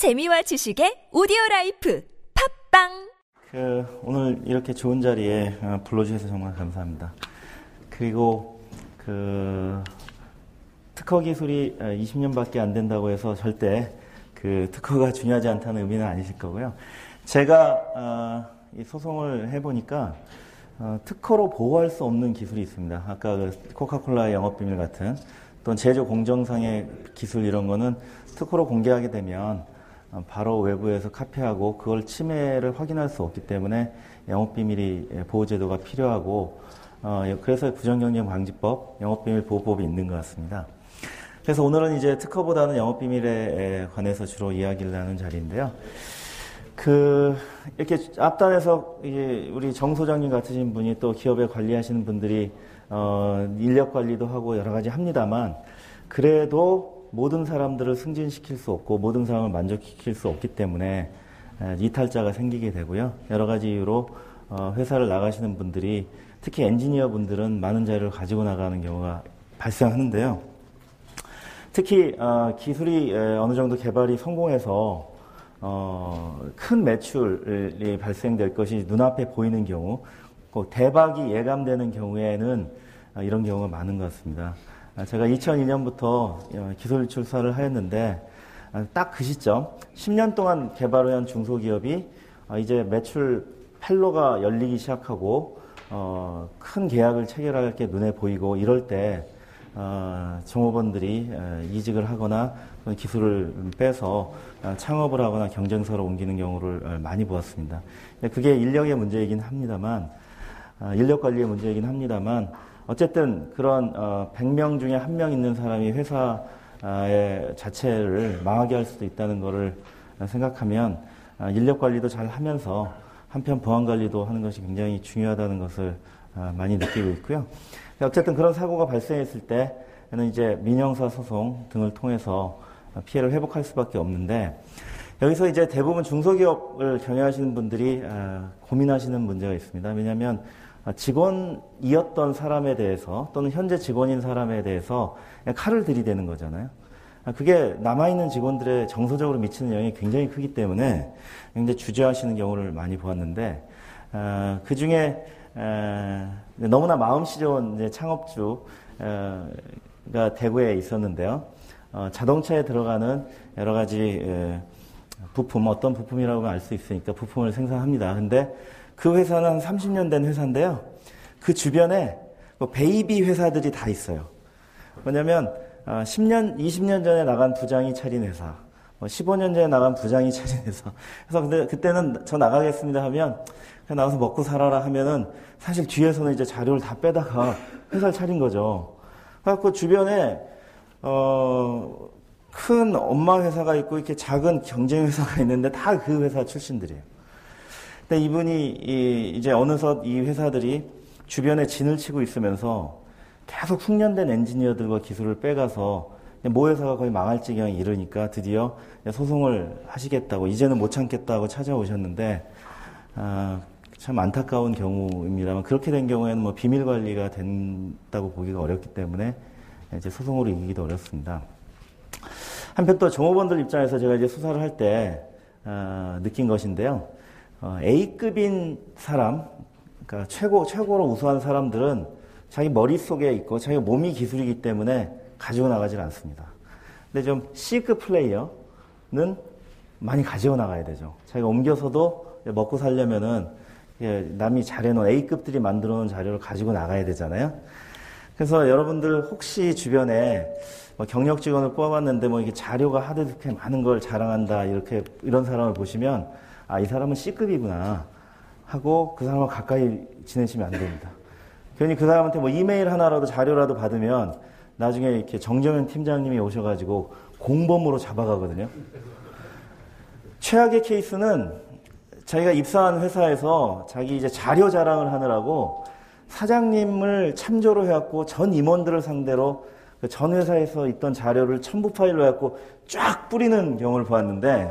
재미와 지식의 오디오 라이프 팟빵 그 오늘 이렇게 좋은 자리에 어, 불러주셔서 정말 감사합니다. 그리고 그 특허 기술이 20년밖에 안 된다고 해서 절대 그 특허가 중요하지 않다는 의미는 아니실 거고요. 제가 어, 이 소송을 해보니까 어, 특허로 보호할 수 없는 기술이 있습니다. 아까 그 코카콜라의 영업비밀 같은 또는 제조 공정상의 기술 이런 거는 특허로 공개하게 되면 어, 바로 외부에서 카피하고 그걸 침해를 확인할 수 없기 때문에 영업비밀이 보호제도가 필요하고 어, 그래서 부정경쟁 방지법, 영업비밀 보호법이 있는 것 같습니다. 그래서 오늘은 이제 특허보다는 영업비밀에 관해서 주로 이야기를 하는 자리인데요. 그 이렇게 앞단에서 우리 정 소장님 같으신 분이 또 기업에 관리하시는 분들이 어, 인력 관리도 하고 여러 가지 합니다만 그래도 모든 사람들을 승진시킬 수 없고 모든 사람을 만족시킬 수 없기 때문에 이탈자가 생기게 되고요. 여러 가지 이유로 어, 회사를 나가시는 분들이 특히 엔지니어 분들은 많은 자료를 가지고 나가는 경우가 발생하는데요. 특히 어, 기술이 어느 정도 개발이 성공해서 어, 큰 매출이 발생될 것이 눈앞에 보이는 경우, 대박이 예감되는 경우에는 이런 경우가 많은 것 같습니다. 아, 제가 2002년부터 어, 기술 출사를 하였는데 아, 딱그 시점 10년 동안 개발한 중소기업이 어, 이제 매출 팔로가 열리기 시작하고 어, 큰 계약을 체결할 게 눈에 보이고 이럴 때 어, 종업원들이 어, 이직을 하거나 기술을 빼서 어, 창업을 하거나 경쟁사로 옮기는 경우를 어, 많이 보았습니다. 그게 인력의 문제이긴 합니다만 어, 인력 관리의 문제이긴 합니다만 어쨌든 그런 100명 중에 한 명 있는 사람이 회사의 자체를 망하게 할 수도 있다는 것을 생각하면 인력 관리도 잘 하면서 한편 보안 관리도 하는 것이 굉장히 중요하다는 것을 많이 느끼고 있고요. 어쨌든 그런 사고가 발생했을 때는 이제 민형사 소송 등을 통해서 피해를 회복할 수밖에 없는데 여기서 이제 대부분 중소기업을 경영하시는 분들이 고민하시는 문제가 있습니다. 왜냐하면 직원이었던 사람에 대해서 또는 현재 직원인 사람에 대해서 칼을 들이대는 거잖아요. 그게 남아있는 직원들의 정서적으로 미치는 영향이 굉장히 크기 때문에 굉장히 주저하시는 경우를 많이 보았는데 그 중에 너무나 마음씨 좋은 창업주가 대구에 있었는데요. 어, 자동차에 들어가는 여러 가지 부품, 어떤 부품이라고 알 수 있으니까 부품을 생산합니다. 근데 그 회사는 한 30년 된 회사인데요. 그 주변에 뭐 베이비 회사들이 다 있어요. 뭐냐면 10년, 어, 20년 전에 나간 부장이 차린 회사, 15년 뭐 전에 나간 부장이 차린 회사. 그래서 근데 그때는 저 나가겠습니다 하면 나와서 먹고 살아라 하면은 사실 뒤에서는 이제 자료를 다 빼다가 회사를 차린 거죠. 그래갖고 주변에 어, 큰 엄마 회사가 있고 이렇게 작은 경쟁 회사가 있는데 다 그 회사 출신들이에요. 근데 이분이 이제 어느덧 이 회사들이 주변에 진을 치고 있으면서 계속 숙련된 엔지니어들과 기술을 빼가서 모 회사가 거의 망할 지경에 이르니까 드디어 소송을 하시겠다고 이제는 못 참겠다고 찾아오셨는데 아, 참 안타까운 경우입니다만 그렇게 된 경우에는 뭐 비밀 관리가 된다고 보기가 어렵기 때문에 이제 소송으로 이기기도 어렵습니다. 한편 또 종업원들 입장에서 제가 이제 수사를 할때 어, 느낀 것인데요. 어, A급인 사람, 그러니까 최고 최고로 우수한 사람들은 자기 머릿속에 있고 자기 몸이 기술이기 때문에 가지고 나가질 않습니다. 근데 좀 C급 플레이어는 많이 가지고 나가야 되죠. 자기가 옮겨서도 먹고 살려면은 예, 남이 잘해놓은 A급들이 만들어 놓은 자료를 가지고 나가야 되잖아요. 그래서 여러분들 혹시 주변에 뭐 경력 직원을 뽑아봤는데 뭐 이게 자료가 이렇게 많은 걸 자랑한다 이렇게 이런 사람을 보시면 아 이 사람은 C급이구나 하고 그 사람과 가까이 지내시면 안 됩니다. 괜히 그 사람한테 뭐 이메일 하나라도 자료라도 받으면 나중에 이렇게 정정현 팀장님이 오셔가지고 공범으로 잡아가거든요. 최악의 케이스는 자기가 입사한 회사에서 자기 이제 자료 자랑을 하느라고 사장님을 참조로 해갖고 전 임원들을 상대로 그전 회사에서 있던 자료를 첨부 파일로 해갖고 쫙 뿌리는 경우를 보았는데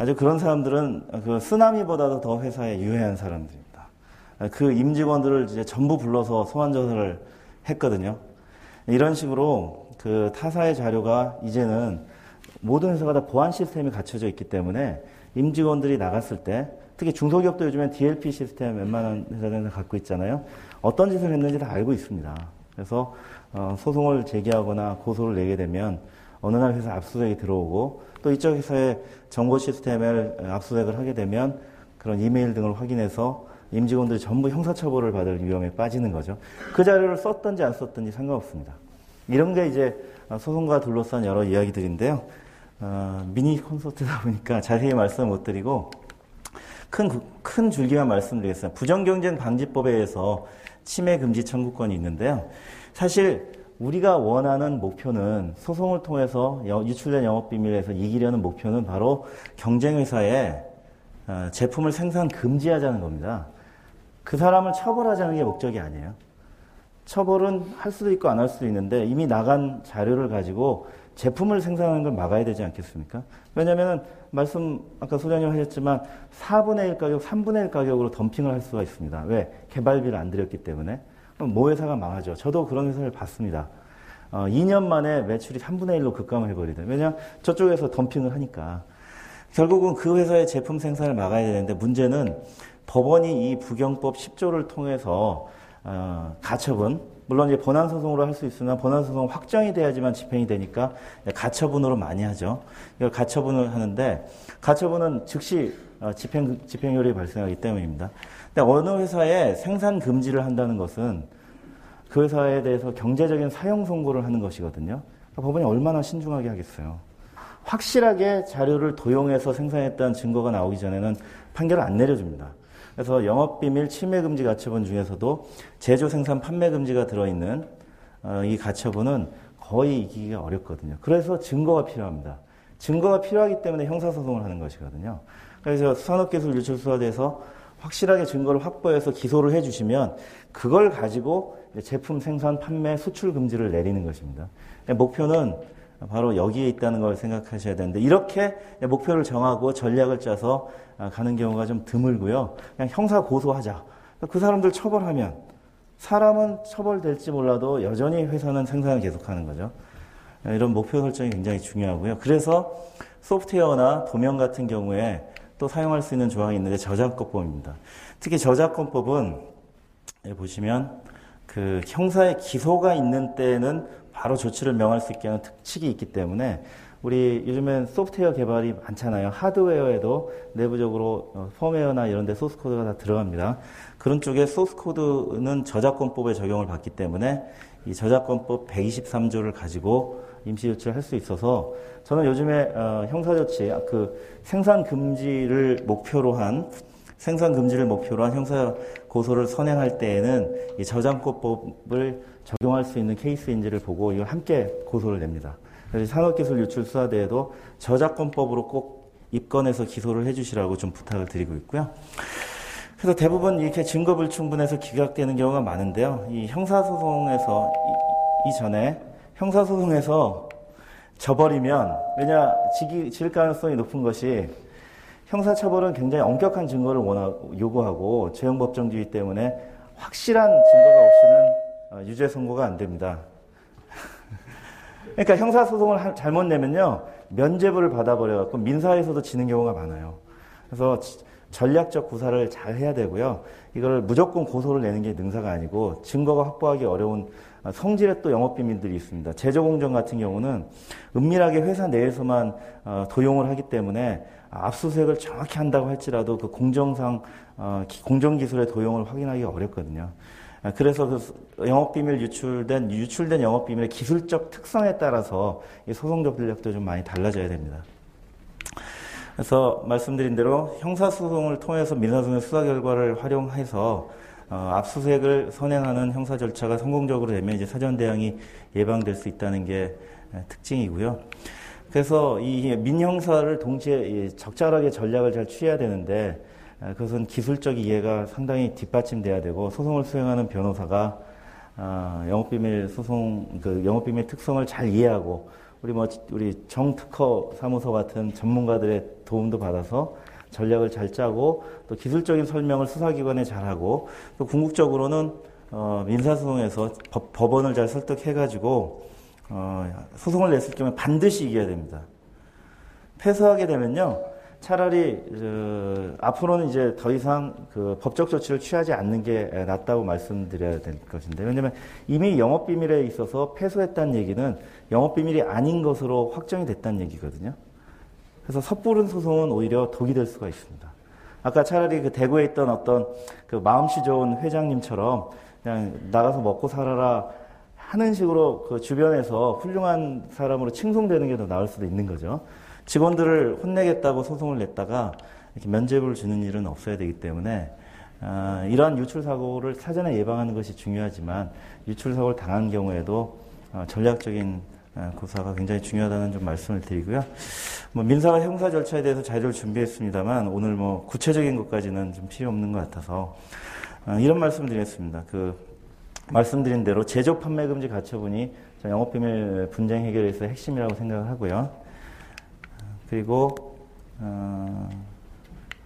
아주 그런 사람들은 그 쓰나미보다도 더 회사에 유해한 사람들입니다. 그 임직원들을 이제 전부 불러서 소환 조사를 했거든요. 이런 식으로 그 타사의 자료가 이제는 모든 회사가 다 보안 시스템이 갖춰져 있기 때문에 임직원들이 나갔을 때 특히 중소기업도 요즘엔 DLP 시스템 웬만한 회사들은 갖고 있잖아요. 어떤 짓을 했는지 다 알고 있습니다. 그래서 어, 소송을 제기하거나 고소를 내게 되면 어느 날 회사 압수수색이 들어오고 또 이쪽 회사의 정보 시스템을 압수수색을 하게 되면 그런 이메일 등을 확인해서 임직원들이 전부 형사처벌을 받을 위험에 빠지는 거죠. 그 자료를 썼든지 안 썼든지 상관없습니다. 이런 게 이제 소송과 둘러싼 여러 이야기들인데요. 어, 미니 콘서트다 보니까 자세히 말씀 못 드리고 큰, 큰 줄기만 말씀드리겠습니다. 부정경쟁 방지법에 의해서 침해 금지 청구권이 있는데요. 사실 우리가 원하는 목표는 소송을 통해서 유출된 영업비밀에서 이기려는 목표는 바로 경쟁회사에 어, 제품을 생산 금지하자는 겁니다. 그 사람을 처벌하자는 게 목적이 아니에요. 처벌은 할 수도 있고 안 할 수도 있는데 이미 나간 자료를 가지고 제품을 생산하는 걸 막아야 되지 않겠습니까? 왜냐하면 말씀 아까 소장님 하셨지만 4분의 1 가격, 3분의 1 가격으로 덤핑을 할 수가 있습니다. 왜? 개발비를 안 들였기 때문에. 모 회사가 망하죠. 저도 그런 회사를 봤습니다. 어, 2년 만에 매출이 3분의 1로 급감을 해버리다. 왜냐 저쪽에서 덤핑을 하니까. 결국은 그 회사의 제품 생산을 막아야 되는데 문제는 법원이 이 부경법 10조를 통해서 어, 가처분 물론 이제 본안 소송으로 할 수 있으나 본안 소송 확정이 돼야지만 집행이 되니까 가처분으로 많이 하죠. 이걸 가처분을 하는데 가처분은 즉시 어, 집행 집행률이 발생하기 때문입니다. 근데 어느 회사에 생산 금지를 한다는 것은 그 회사에 대해서 경제적인 사형 선고를 하는 것이거든요. 그러니까 법원이 얼마나 신중하게 하겠어요. 확실하게 자료를 도용해서 생산했다는 증거가 나오기 전에는 판결을 안 내려줍니다. 그래서 영업비밀 침해금지 가처분 중에서도 제조 생산 판매 금지가 들어있는 어, 이 가처분은 거의 이기기가 어렵거든요. 그래서 증거가 필요합니다. 증거가 필요하기 때문에 형사소송을 하는 것이거든요. 그래서 산업기술유출수사대에서 확실하게 증거를 확보해서 기소를 해주시면 그걸 가지고 제품 생산, 판매, 수출 금지를 내리는 것입니다. 목표는 바로 여기에 있다는 걸 생각하셔야 되는데 이렇게 목표를 정하고 전략을 짜서 가는 경우가 좀 드물고요. 그냥 형사 고소하자. 그 사람들 처벌하면 사람은 처벌될지 몰라도 여전히 회사는 생산을 계속하는 거죠. 이런 목표 설정이 굉장히 중요하고요. 그래서 소프트웨어나 도면 같은 경우에 또 사용할 수 있는 조항이 있는데 저작권법입니다. 특히 저작권법은 보시면 그 형사의 기소가 있는 때는 바로 조치를 명할 수 있게 하는 특칙이 있기 때문에 우리 요즘엔 소프트웨어 개발이 많잖아요. 하드웨어에도 내부적으로 어, 펌웨어나 이런 데 소스 코드가 다 들어갑니다. 그런 쪽에 소스 코드는 저작권법에 적용을 받기 때문에 이 저작권법 123조를 가지고 임시 조치를 할 수 있어서 저는 요즘에 어, 형사 조치 그 생산 금지를 목표로 한 생산 금지를 목표로 한 형사 고소를 선행할 때에는 이 저작권법을 적용할 수 있는 케이스인지를 보고 이걸 함께 고소를 냅니다. 그래서 산업기술유출수사대에도 저작권법으로 꼭 입건해서 기소를 해주시라고 좀 부탁을 드리고 있고요. 그래서 대부분 이렇게 증거 불충분해서 기각되는 경우가 많은데요. 이 형사소송에서 이, 전에 형사소송에서 져버리면 왜냐 지기 질 가능성이 높은 것이 형사처벌은 굉장히 엄격한 증거를 원하, 요구하고 재형법정주의 때문에 확실한 증거가 없이는 어, 유죄 선고가 안 됩니다. 그러니까 형사소송을 잘못 내면요 면죄부를 받아버려갖고 민사에서도 지는 경우가 많아요. 그래서 전략적 구사를 잘 해야 되고요. 이걸 무조건 고소를 내는 게 능사가 아니고 증거가 확보하기 어려운 어, 성질의 또 영업 비밀들이 있습니다. 제조공정 같은 경우는 은밀하게 회사 내에서만 어, 도용을 하기 때문에 압수수색을 정확히 한다고 할지라도 그 공정상 공정기술의 도용을 확인하기 어렵거든요. 아, 그래서 그 영업비밀 유출된, 유출된 영업비밀의 기술적 특성에 따라서 이 소송적 전략도 좀 많이 달라져야 됩니다. 그래서 말씀드린 대로 형사소송을 통해서 민사소송의 수사 결과를 활용해서 어, 압수수색을 선행하는 형사 절차가 성공적으로 되면 이제 사전 대응이 예방될 수 있다는 게 특징이고요. 그래서 이 민형사를 동시에 적절하게 전략을 잘 취해야 되는데 아, 그것은 기술적 이해가 상당히 뒷받침돼야 되고 소송을 수행하는 변호사가 아, 영업비밀 소송 그 영업비밀 특성을 잘 이해하고 우리 뭐 우리 정특허 사무소 같은 전문가들의 도움도 받아서 전략을 잘 짜고 또 기술적인 설명을 수사기관에 잘하고 또 궁극적으로는 어, 민사소송에서 법, 법원을 잘 설득해가지고 어, 소송을 냈을 경우에 반드시 이겨야 됩니다. 패소하게 되면요. 차라리 어, 앞으로는 이제 더 이상 그 법적 조치를 취하지 않는 게 낫다고 말씀드려야 될 것인데 왜냐하면 이미 영업 비밀에 있어서 패소했다는 얘기는 영업 비밀이 아닌 것으로 확정이 됐다는 얘기거든요. 그래서 섣부른 소송은 오히려 독이 될 수가 있습니다. 아까 차라리 그 대구에 있던 어떤 그 마음씨 좋은 회장님처럼 그냥 나가서 먹고 살아라 하는 식으로 그 주변에서 훌륭한 사람으로 칭송되는 게 더 나을 수도 있는 거죠. 직원들을 혼내겠다고 소송을 냈다가 이렇게 면죄부를 주는 일은 없어야 되기 때문에 어, 이러한 유출 사고를 사전에 예방하는 것이 중요하지만 유출 사고를 당한 경우에도 어, 전략적인 어, 고사가 굉장히 중요하다는 좀 말씀을 드리고요. 뭐 민사와 형사 절차에 대해서 자료를 준비했습니다만 오늘 뭐 구체적인 것까지는 좀 필요 없는 것 같아서 어, 이런 말씀 드리겠습니다. 그 말씀드린 대로 제조 판매 금지 가처분이 영업비밀 분쟁 해결에서 핵심이라고 생각을 하고요. 그리고 어,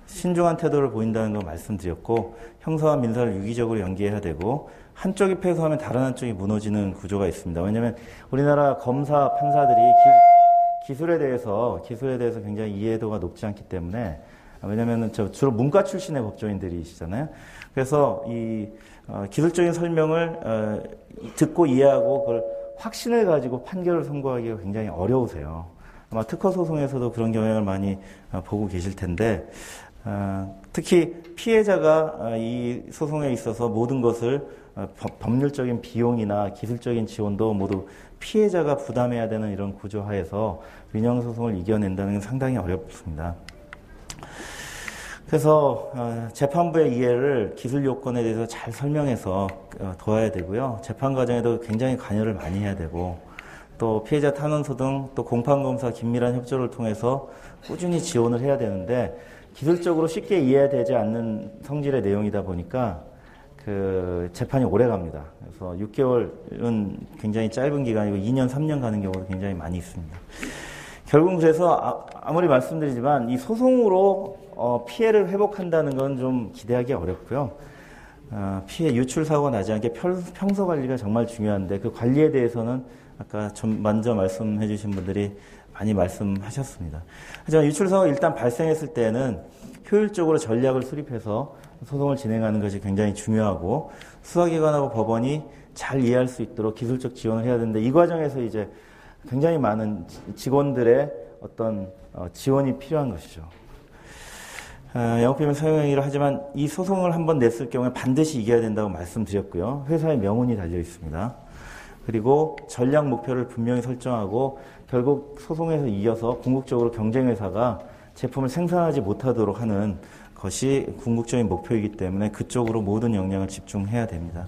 신중한 태도를 보인다는 걸 말씀드렸고 형사와 민사를 유기적으로 연계해야 되고 한쪽이 패소하면 다른 한쪽이 무너지는 구조가 있습니다. 왜냐하면 우리나라 검사 판사들이 기, 술에 대해서 기술에 대해서 굉장히 이해도가 높지 않기 때문에 왜냐하면 주로 문과 출신의 법조인들이시잖아요. 그래서 이 어, 기술적인 설명을 어, 듣고 이해하고 그걸 확신을 가지고 판결을 선고하기가 굉장히 어려우세요. 아마 특허 소송에서도 그런 경향을 많이 어, 보고 계실 텐데 어, 특히 피해자가 어, 이 소송에 있어서 모든 것을 법률적인 비용이나 기술적인 지원도 모두 피해자가 부담해야 되는 이런 구조 하에서 민영 소송을 이겨낸다는 건 상당히 어렵습니다. 그래서 재판부의 이해를 기술 요건에 대해서 잘 설명해서 도와야 되고요. 재판 과정에도 굉장히 관여를 많이 해야 되고 또 피해자 탄원서 등 또 공판검사 긴밀한 협조를 통해서 꾸준히 지원을 해야 되는데 기술적으로 쉽게 이해되지 않는 성질의 내용이다 보니까 그 재판이 오래 갑니다. 그래서 6개월은 굉장히 짧은 기간이고 2년, 3년 가는 경우도 굉장히 많이 있습니다. 결국은 그래서 아, 무리 말씀드리지만 이 소송으로 어, 피해를 회복한다는 건 좀 기대하기 어렵고요. 어, 피해 유출 사고가 나지 않게 평소 관리가 정말 중요한데 그 관리에 대해서는 아까 좀 먼저 말씀해 주신 분들이 많이 말씀하셨습니다. 하지만 유출사고 일단 발생했을 때는 효율적으로 전략을 수립해서 소송을 진행하는 것이 굉장히 중요하고 수사기관하고 법원이 잘 이해할 수 있도록 기술적 지원을 해야 되는데 이 과정에서 이제 굉장히 많은 직원들의 어떤 어, 지원이 필요한 것이죠. 어, 영업비밀 사용행위를 하지만 이 소송을 한번 냈을 경우에 반드시 이겨야 된다고 말씀드렸고요. 회사의 명운이 달려 있습니다. 그리고 전략 목표를 분명히 설정하고 결국 소송에서 이어서 궁극적으로 경쟁회사가 제품을 생산하지 못하도록 하는 것이 궁극적인 목표이기 때문에 그쪽으로 모든 역량을 집중해야 됩니다.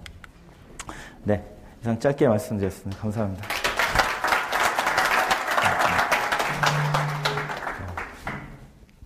네. 이상 짧게 말씀드렸습니다. 감사합니다.